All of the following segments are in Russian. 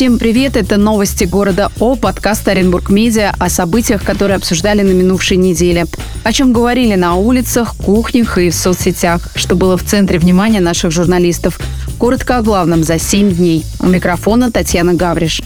Всем привет! Это новости города О, подкаст Оренбург Медиа о событиях, которые обсуждали на минувшей неделе. О чем говорили на улицах, кухнях и в соцсетях, что было в центре внимания наших журналистов. Коротко о главном за 7 дней. У микрофона Татьяна Гавриш.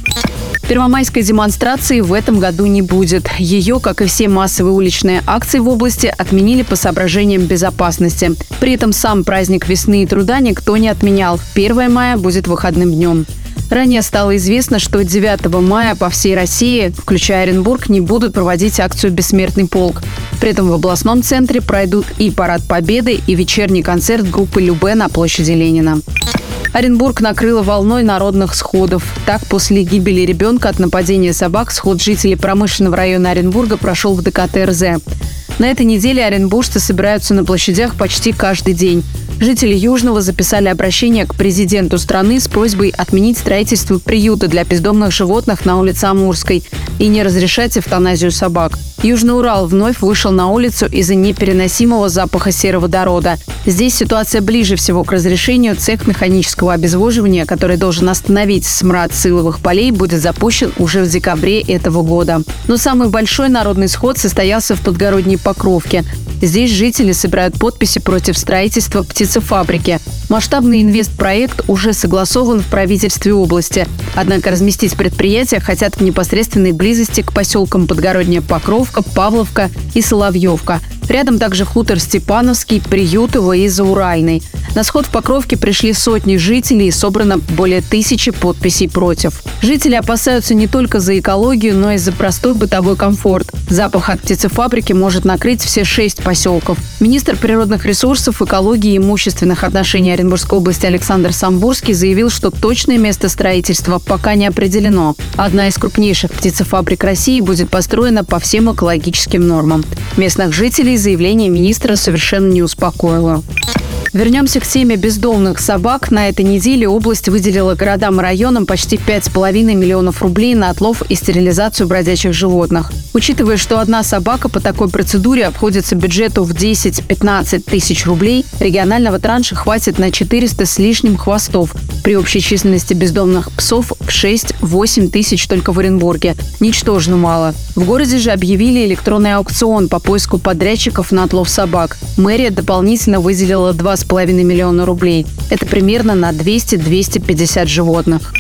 Первомайской демонстрации в этом году не будет. Ее, как и все массовые уличные акции в области, отменили по соображениям безопасности. При этом сам праздник весны и труда никто не отменял. 1 мая будет выходным днем. Ранее стало известно, что 9 мая по всей России, включая Оренбург, не будут проводить акцию «Бессмертный полк». При этом в областном центре пройдут и парад Победы, и вечерний концерт группы «Любе» на площади Ленина. Оренбург накрыло волной народных сходов. Так, после гибели ребенка от нападения собак сход жителей промышленного района Оренбурга прошел в ДКТ На этой неделе оренбуржцы собираются на площадях почти каждый день. Жители Южного записали обращение к президенту страны с просьбой отменить строительство приюта для бездомных животных на улице Амурской и не разрешать эвтаназию собак. Южный Урал вновь вышел на улицу из-за непереносимого запаха сероводорода. Здесь ситуация ближе всего к разрешению. Цех механического обезвоживания, который должен остановить смрад силовых полей, будет запущен уже в декабре этого года. Но самый большой народный сход состоялся в подгородней Покровке. Здесь жители собирают подписи против строительства птицефабрики. Масштабный инвестпроект уже согласован в правительстве области. Однако разместить предприятие хотят в непосредственной близости к поселкам Подгородняя Покровка, Павловка и Соловьевка. Рядом также хутор Степановский, Приютово и Зауральный. На сход в Покровке пришли сотни жителей и собрано более тысячи подписей против. Жители опасаются не только за экологию, но и за простой бытовой комфорт. Запах от птицефабрики может накрыть все шесть поселков. Министр природных ресурсов, экологии и имущественных отношений Оренбургской области Александр Самбурский заявил, что точное место строительства пока не определено. Одна из крупнейших птицефабрик России будет построена по всем экологическим нормам. Местных жителей заявление министра совершенно не успокоило. Вернемся к теме бездомных собак. На этой неделе область выделила городам и районам почти 5,5 миллионов рублей на отлов и стерилизацию бродячих животных. Учитывая, что одна собака по такой процедуре обходится бюджету в 10-15 тысяч рублей, регионального транша хватит на 400 с лишним хвостов при общей численности бездомных псов в 6-8 тысяч только в Оренбурге. Ничтожно мало. В городе же объявили электронный аукцион по поиску подрядчиков на отлов собак. Мэрия дополнительно выделила 2,5 2,5 миллиона рублей. Это примерно на 200-250 животных.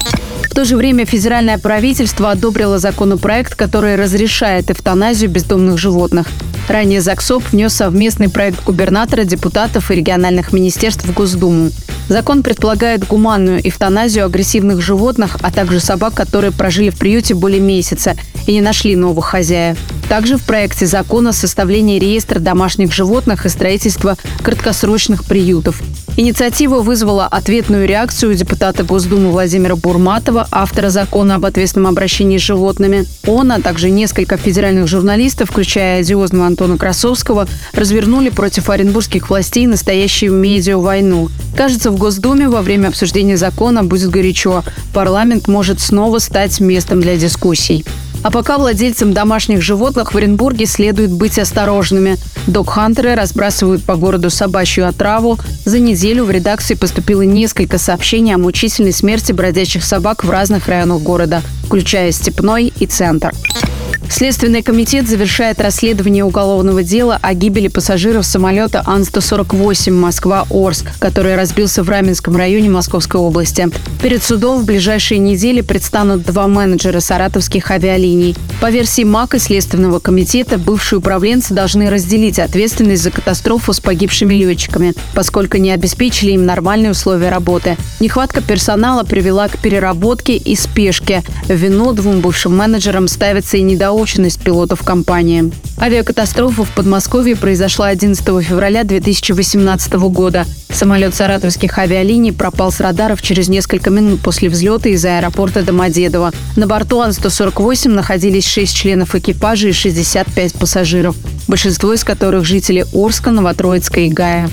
В то же время федеральное правительство одобрило законопроект, который разрешает эвтаназию бездомных животных. Ранее ЗАГСОП внес совместный проект губернатора, депутатов и региональных министерств в Госдуму. Закон предполагает гуманную эвтаназию агрессивных животных, а также собак, которые прожили в приюте более месяца и не нашли новых хозяев. Также в проекте закона составление реестра домашних животных и строительство краткосрочных приютов. Инициатива вызвала ответную реакцию депутата Госдумы Владимира Бурматова, автора закона об ответственном обращении с животными. Он, а также несколько федеральных журналистов, включая одиозного Антона Красовского, развернули против оренбургских властей настоящую медиа-войну. Кажется, в Госдуме во время обсуждения закона будет горячо. Парламент может снова стать местом для дискуссий. А пока владельцам домашних животных в Оренбурге следует быть осторожными. Док-хантеры разбрасывают по городу собачью отраву. За неделю в редакции поступило несколько сообщений о мучительной смерти бродячих собак в разных районах города, включая Степной и Центр. Следственный комитет завершает расследование уголовного дела о гибели пассажиров самолета Ан-148 Москва-Орск, который разбился в Раменском районе Московской области. Перед судом в ближайшие недели предстанут два менеджера саратовских авиалиний. По версии МАК и Следственного комитета, бывшие управленцы должны разделить ответственность за катастрофу с погибшими летчиками, поскольку не обеспечили им нормальные условия работы. Нехватка персонала привела к переработке и спешке. Вину двум бывшим менеджерам ставится и недоумение заочность пилотов компании. Авиакатастрофа в Подмосковье произошла 11 февраля 2018 года. Самолет саратовских авиалиний пропал с радаров через несколько минут после взлета из аэропорта Домодедово. На борту Ан-148 находились 6 членов экипажа и 65 пассажиров, большинство из которых жители Орска, Новотроицка и Гая.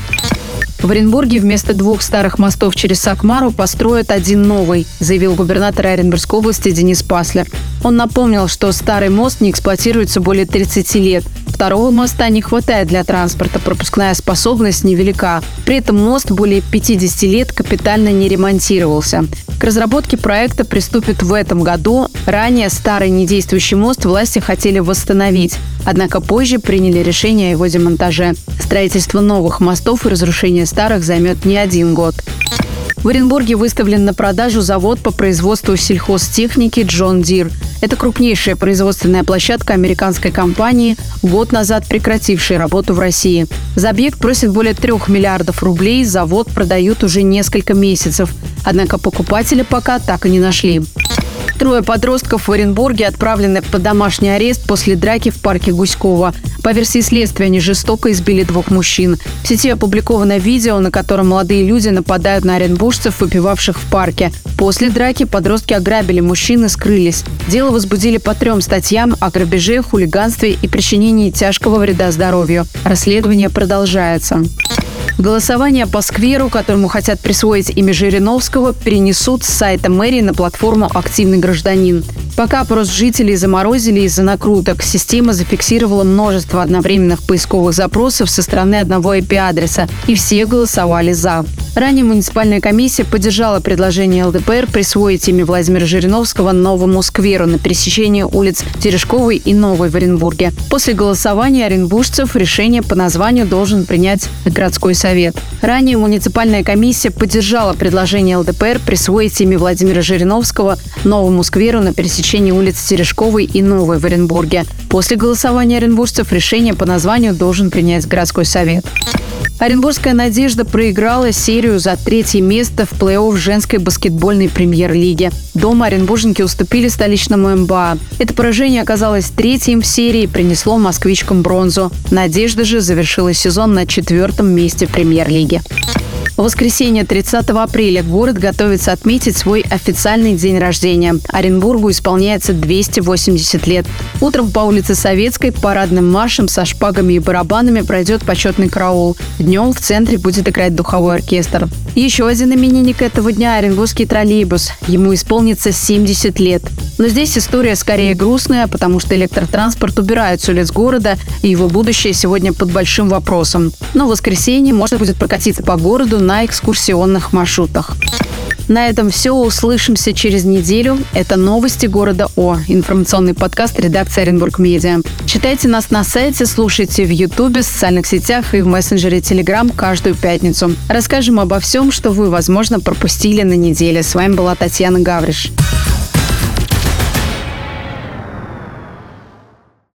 В Оренбурге вместо двух старых мостов через Сакмару построят один новый, заявил губернатор Оренбургской области Денис Паслер. Он напомнил, что старый мост не эксплуатируется более 30 лет. Второго моста не хватает для транспорта, пропускная способность невелика. При этом мост более 50 лет капитально не ремонтировался. К разработке проекта приступят в этом году. Ранее старый недействующий мост власти хотели восстановить. Однако позже приняли решение о его демонтаже. Строительство новых мостов и разрушение старых займет не один год. В Оренбурге выставлен на продажу завод по производству сельхозтехники «Джон Дир». Это крупнейшая производственная площадка американской компании, год назад прекратившей работу в России. За объект просят более трех миллиардов рублей, завод продают уже несколько месяцев. Однако покупателя пока так и не нашли. Трое подростков в Оренбурге отправлены под домашний арест после драки в парке Гуськова. По версии следствия, они жестоко избили двух мужчин. В сети опубликовано видео, на котором молодые люди нападают на оренбуржцев, выпивавших в парке. После драки подростки ограбили мужчин и скрылись. Дело возбудили по трем статьям о грабеже, хулиганстве и причинении тяжкого вреда здоровью. Расследование продолжается. Голосование по скверу, которому хотят присвоить имя Жириновского, перенесут с сайта мэрии на платформу «Активный гражданин». Пока опрос жителей заморозили из-за накруток, система зафиксировала множество одновременных поисковых запросов со стороны одного IP-адреса, и все голосовали «за». Ранее муниципальная комиссия поддержала предложение ЛДПР присвоить имя Владимира Жириновского новому скверу на пересечении улиц Терешковой и Новой в Оренбурге. После голосования оренбуржцев решение по названию должен принять городской совет. Ранее муниципальная комиссия поддержала предложение ЛДПР присвоить имя Владимира Жириновского новому скверу на пересечении улиц Терешковой и Новой в Оренбурге. После голосования оренбуржцев решение по названию должен принять городской совет. Оренбургская «Надежда» проиграла серию за третье место в плей-офф женской баскетбольной премьер-лиги. Дома оренбуржники уступили столичному МБА. Это поражение оказалось третьим в серии и принесло москвичкам бронзу. «Надежда» же завершила сезон на четвертом месте премьер-лиги. В воскресенье 30 апреля город готовится отметить свой официальный день рождения. Оренбургу исполняется 280 лет. Утром по улице Советской парадным маршем со шпагами и барабанами пройдет почетный караул. Днем в центре будет играть духовой оркестр. Еще один именинник этого дня – Оренбургский троллейбус. Ему исполнится 70 лет. Но здесь история скорее грустная, потому что электротранспорт убирают с улиц города, и его будущее сегодня под большим вопросом. Но в воскресенье можно будет прокатиться по городу на экскурсионных маршрутах. На этом все. Услышимся через неделю. Это новости города О. Информационный подкаст редакции Оренбург Медиа. Читайте нас на сайте, слушайте в Ютубе, социальных сетях и в мессенджере Телеграм каждую пятницу. Расскажем обо всем, что вы, возможно, пропустили на неделе. С вами была Татьяна Гавриш.